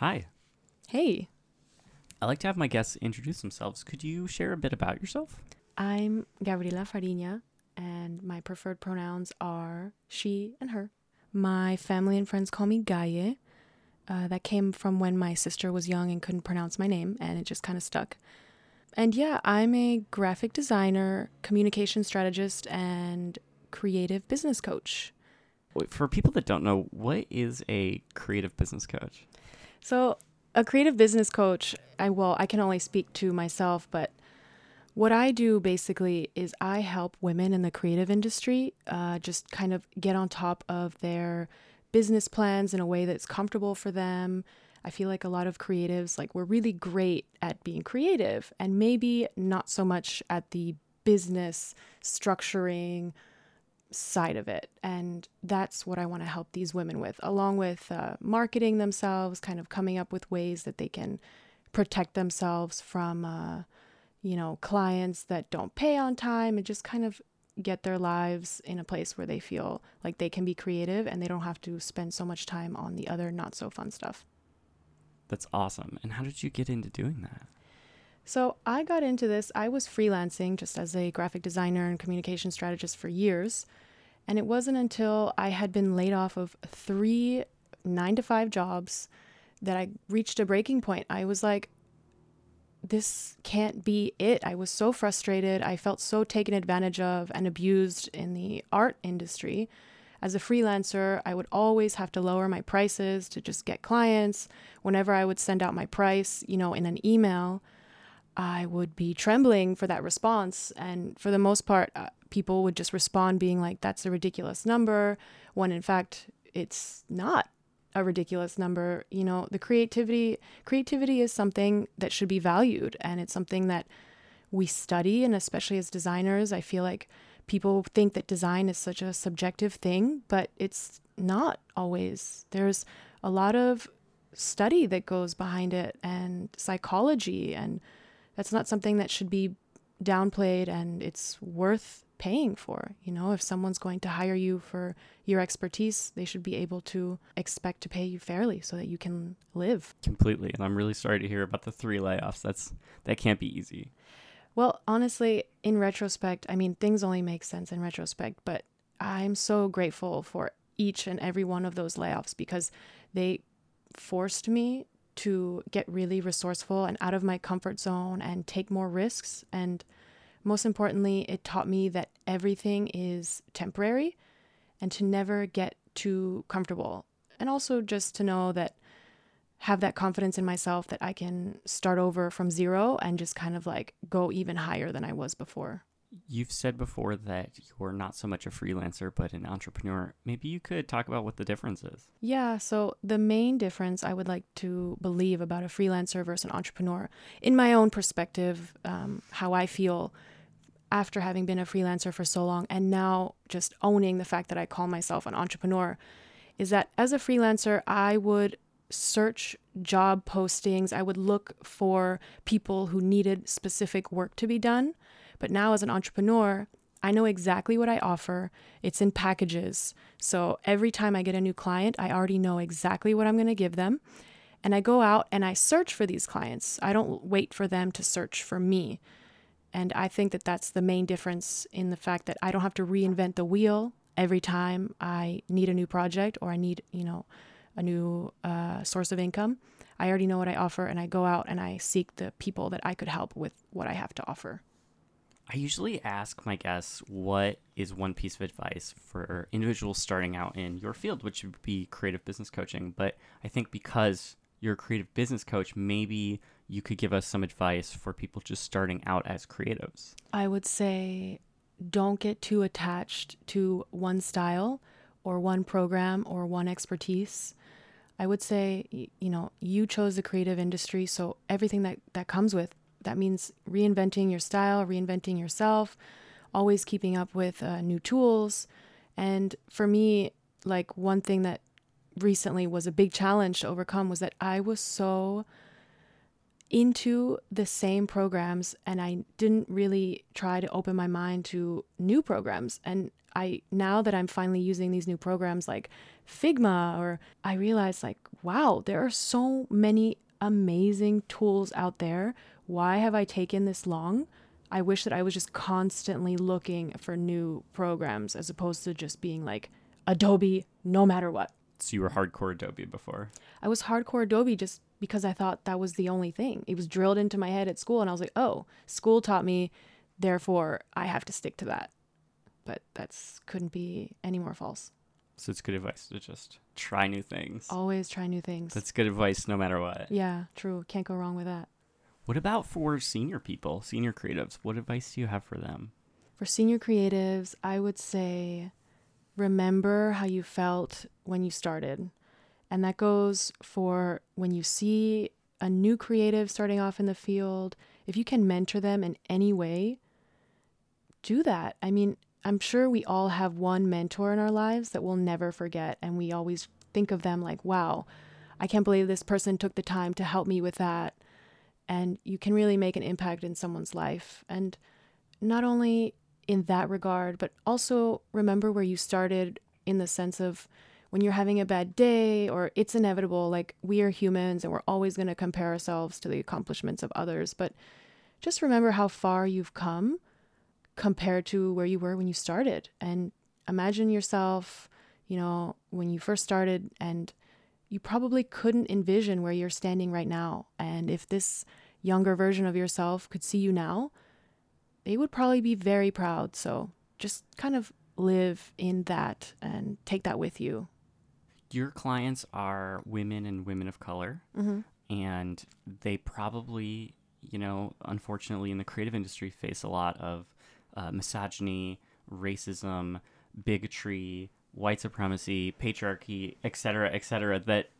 Hi. Hey, I like to have my guests introduce themselves. Could you share a bit about yourself? I'm Gabriela Farinha, and my preferred pronouns are she and her. My family and friends call me Gaye. Uh, that came from when my sister was young and couldn't pronounce my name, and it just kind of stuck. And yeah, I'm a graphic designer, communication strategist, and creative business coach. Wait, For people that don't know, what is a creative business coach? So, a creative business coach, I well, I can only speak to myself, but what I do basically is I help women in the creative industry uh, just kind of get on top of their business plans in a way that's comfortable for them. I feel like a lot of creatives, like, we're really great at being creative and maybe not so much at the business structuring side of it. And that's what I want to help these women with, along with uh, marketing themselves, kind of coming up with ways that they can protect themselves from, uh, you know, clients that don't pay on time and just kind of get their lives in a place where they feel like they can be creative and they don't have to spend so much time on the other not so fun stuff. That's awesome. And how did you get into doing that? So I got into this. I was freelancing just as a graphic designer and communication strategist for years. And it wasn't until I had been laid off of three nine to five jobs that I reached a breaking point. I was like, this can't be it. I was so frustrated. I felt so taken advantage of and abused in the art industry. As a freelancer, I would always have to lower my prices to just get clients. Whenever I would send out my price, you know, in an email, I would be trembling for that response. And for the most part, uh, people would just respond being like, that's a ridiculous number, when in fact, it's not a ridiculous number. You know, the creativity creativity is something that should be valued and it's something that we study and especially as designers, I feel like people think that design is such a subjective thing, but it's not always. There's a lot of study that goes behind it and psychology and that's not something that should be downplayed and it's worth paying for. You know, if someone's going to hire you for your expertise, they should be able to expect to pay you fairly so that you can live. Completely. And I'm really sorry to hear about the three layoffs. That's that can't be easy. Well, honestly, in retrospect, I mean, things only make sense in retrospect, but I'm so grateful for each and every one of those layoffs because they forced me to get really resourceful and out of my comfort zone and take more risks. And most importantly, it taught me that everything is temporary and to never get too comfortable. And also just to know that have that confidence in myself that I can start over from zero and just kind of like go even higher than I was before. You've said before that you're not so much a freelancer, but an entrepreneur. Maybe you could talk about what the difference is. Yeah, so the main difference I would like to believe about a freelancer versus an entrepreneur, in my own perspective, um, how I feel after having been a freelancer for so long and now just owning the fact that I call myself an entrepreneur, is that as a freelancer, I would search job postings, I would look for people who needed specific work to be done. But now, as an entrepreneur, I know exactly what I offer. It's in packages. So every time I get a new client, I already know exactly what I'm going to give them. And I go out and I search for these clients. I don't wait for them to search for me. And I think that that's the main difference in the fact that I don't have to reinvent the wheel every time I need a new project or I need, you know, a new uh, source of income. I already know what I offer and I go out and I seek the people that I could help with what I have to offer. I usually ask my guests what is one piece of advice for individuals starting out in your field, which would be creative business coaching. But I think because you're a creative business coach, maybe you could give us some advice for people just starting out as creatives. I would say don't get too attached to one style or one program or one expertise. I would say, you know, you chose the creative industry, so everything that, that comes with that means reinventing your style, reinventing yourself, always keeping up with uh, new tools. And for me, like one thing that recently was a big challenge to overcome was that I was so into the same programs and I didn't really try to open my mind to new programs. And I now that I'm finally using these new programs like Figma or I realize like wow, there are so many amazing tools out there. Why have I taken this long? I wish that I was just constantly looking for new programs as opposed to just being like Adobe no matter what. So you were hardcore Adobe before. I was hardcore Adobe just because I thought that was the only thing. It was drilled into my head at school, and I was like, oh, school taught me, therefore I have to stick to that. But that's couldn't be any more false. So it's good advice to just try new things. Always try new things. That's good advice no matter what. yeah, true. Can't go wrong with that. What about for senior people, senior creatives? What advice do you have for them? For senior creatives, I would say remember how you felt when you started. And that goes for when you see a new creative starting off in the field. If you can mentor them in any way, do that. I mean, I'm sure we all have one mentor in our lives that we'll never forget. And we always think of them like, wow, I can't believe this person took the time to help me with that. And you can really make an impact in someone's life. And not only in that regard, but also remember where you started in the sense of when you're having a bad day or it's inevitable, like we are humans and we're always going to compare ourselves to the accomplishments of others. But just remember how far you've come compared to where you were when you started. And imagine yourself, you know, when you first started and you probably couldn't envision where you're standing right now. And if this younger version of yourself could see you now, they would probably be very proud. So just kind of live in that and take that with you. Your clients are women and women of color, Mm-hmm. and they probably, you know, unfortunately in the creative industry face a lot of uh, misogyny, racism, bigotry, white supremacy, patriarchy, etc., etc. that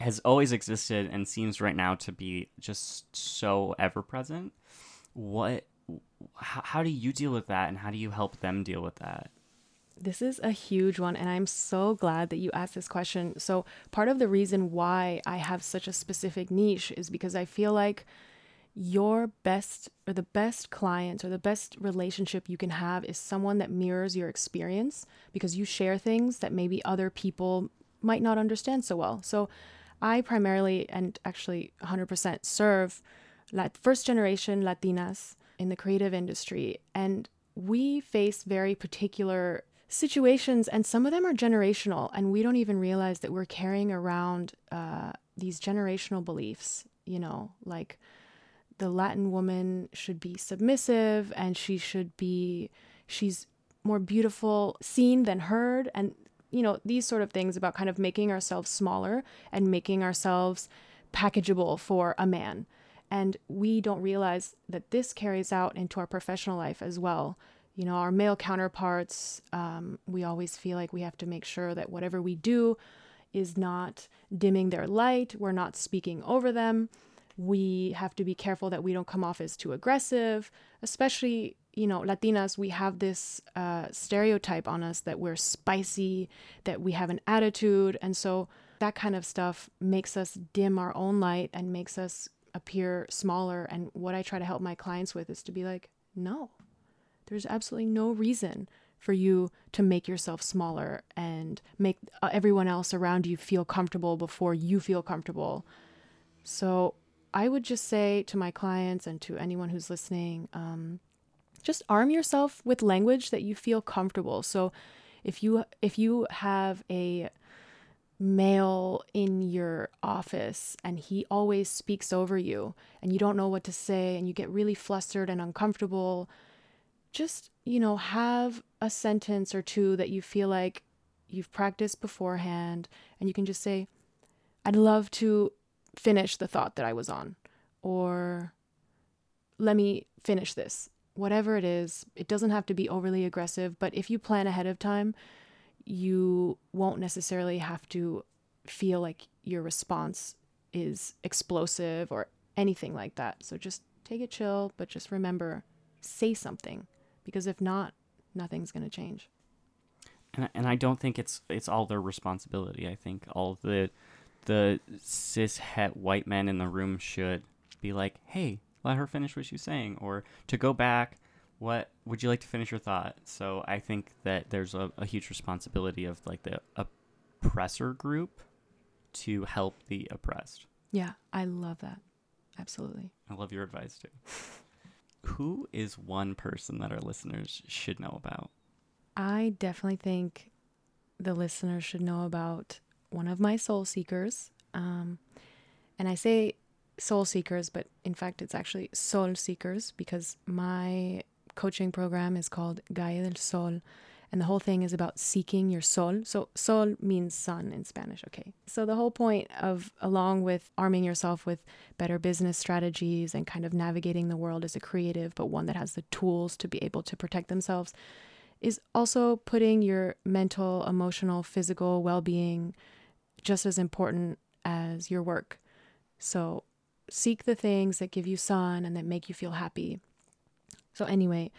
has always existed and seems right now to be just so ever present. What how, how do you deal with that and how do you help them deal with that? This is a huge one, and I'm so glad that you asked this question. So, part of the reason why I have such a specific niche is because I feel like your best or the best client or the best relationship you can have is someone that mirrors your experience because you share things that maybe other people might not understand so well. So, I primarily and actually 100% serve like first generation Latinas in the creative industry, and we face very particular situations, and some of them are generational, and we don't even realize that we're carrying around uh, these generational beliefs. You know, like the Latin woman should be submissive, and she should be she's more beautiful seen than heard, and you know these sort of things about kind of making ourselves smaller and making ourselves packageable for a man. And we don't realize that this carries out into our professional life as well. You know, our male counterparts, um, we always feel like we have to make sure that whatever we do is not dimming their light, we're not speaking over them. We have to be careful that we don't come off as too aggressive, especially, you know, Latinas, we have this uh, stereotype on us that we're spicy, that we have an attitude. And so that kind of stuff makes us dim our own light and makes us appear smaller. And what I try to help my clients with is to be like, no, there's absolutely no reason for you to make yourself smaller and make uh, everyone else around you feel comfortable before you feel comfortable. So I would just say to my clients and to anyone who's listening, um, just arm yourself with language that you feel comfortable. So if you if you have a male in your office and he always speaks over you and you don't know what to say and you get really flustered and uncomfortable, just, you know, have a sentence or two that you feel like you've practiced beforehand and you can just say, I'd love to finish the thought that I was on, or let me finish this. Whatever it is, it doesn't have to be overly aggressive, but if you plan ahead of time, you won't necessarily have to feel like your response is explosive or anything like that. So just take it chill, but just remember say something because if not, nothing's going to change. and and I don't think it's it's all their responsibility. I think all the the cis het white men in the room should be like, "Hey, let her finish what she's saying," or to go back, "What would you like to finish your thought?" So I think that there's a, a huge responsibility of like the oppressor group to help the oppressed. Yeah, I love that. Absolutely. I love your advice too. Who is one person that our listeners should know about? I definitely think the listeners should know about one of my soul seekers. Um, and I say soul seekers, but in fact, it's actually sol seekers because my coaching program is called Gaye del Sol. And the whole thing is about seeking your soul. So, sol means sun in Spanish, okay? So, the whole point of, along with arming yourself with better business strategies and kind of navigating the world as a creative, but one that has the tools to be able to protect themselves, is also putting your mental, emotional, physical well being just as important as your work. So, seek the things that give you sun and that make you feel happy. So, anyway,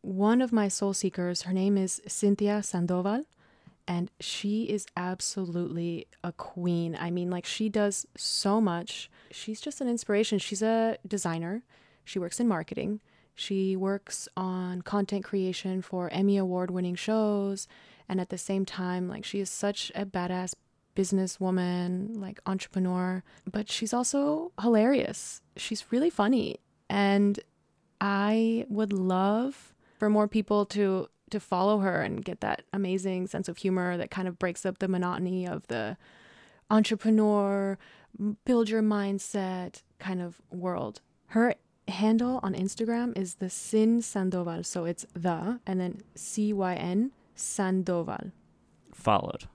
one of my soul seekers, her name is Cynthia Sandoval, and she is absolutely a queen. I mean, like, she does so much. She's just an inspiration. She's a designer, she works in marketing, she works on content creation for Emmy Award winning shows. And at the same time, like, she is such a badass businesswoman, like, entrepreneur, but she's also hilarious. She's really funny. And I would love for more people to to follow her and get that amazing sense of humor that kind of breaks up the monotony of the entrepreneur, build your mindset kind of world. Her handle on Instagram is the Cyn Sandoval. So it's the and then C Y N Sandoval. Followed.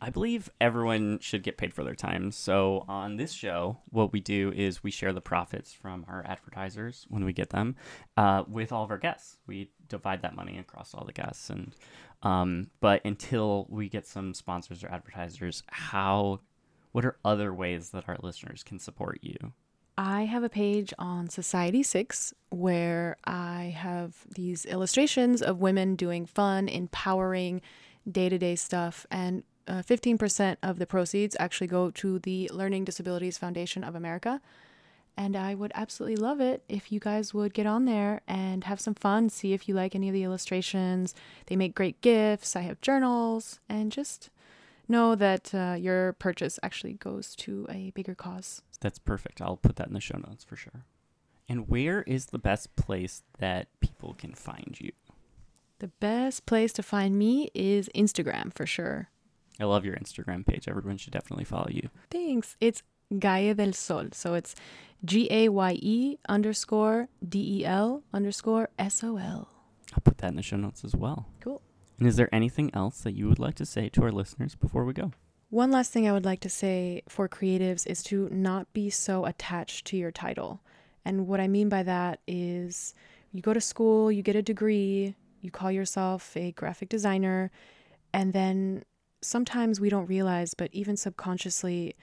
I believe everyone should get paid for their time. So on this show, what we do is we share the profits from our advertisers when we get them uh, with all of our guests. We divide that money across all the guests, and um, but until we get some sponsors or advertisers, how what are other ways that our listeners can support you? I have a page on Society 6 where I have these illustrations of women doing fun, empowering day to day stuff. And uh, 15% of the proceeds actually go to the Learning Disabilities Foundation of America. And I would absolutely love it if you guys would get on there and have some fun, see if you like any of the illustrations. They make great gifts. I have journals, and just know that uh, your purchase actually goes to a bigger cause. That's perfect. I'll put that in the show notes for sure. And where is the best place that people can find you? The best place to find me is Instagram for sure. I love your Instagram page. Everyone should definitely follow you. Thanks. It's Gaye del Sol. So it's G A Y E underscore D E L underscore S O L. I'll put that in the show notes as well. Cool. And is there anything else that you would like to say to our listeners before we go? One last thing I would like to say for creatives is to not be so attached to your title. And what I mean by that is you go to school, you get a degree, you call yourself a graphic designer, and then sometimes we don't realize, but even subconsciously,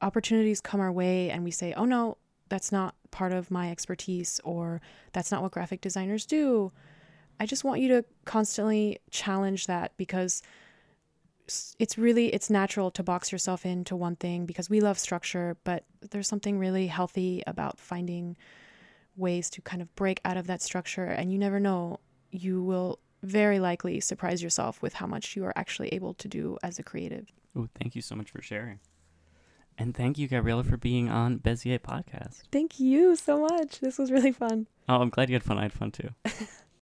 opportunities come our way and we say, oh no, that's not part of my expertise or that's not what graphic designers do. I just want you to constantly challenge that because it's really it's natural to box yourself into one thing because we love structure, but there's something really healthy about finding ways to kind of break out of that structure and you never know you will very likely surprise yourself with how much you are actually able to do as a creative. Oh, thank you so much for sharing. And thank you, Gabriela, for being on Bezier Podcast. Thank you so much. This was really fun. Oh, I'm glad you had fun. I had fun too.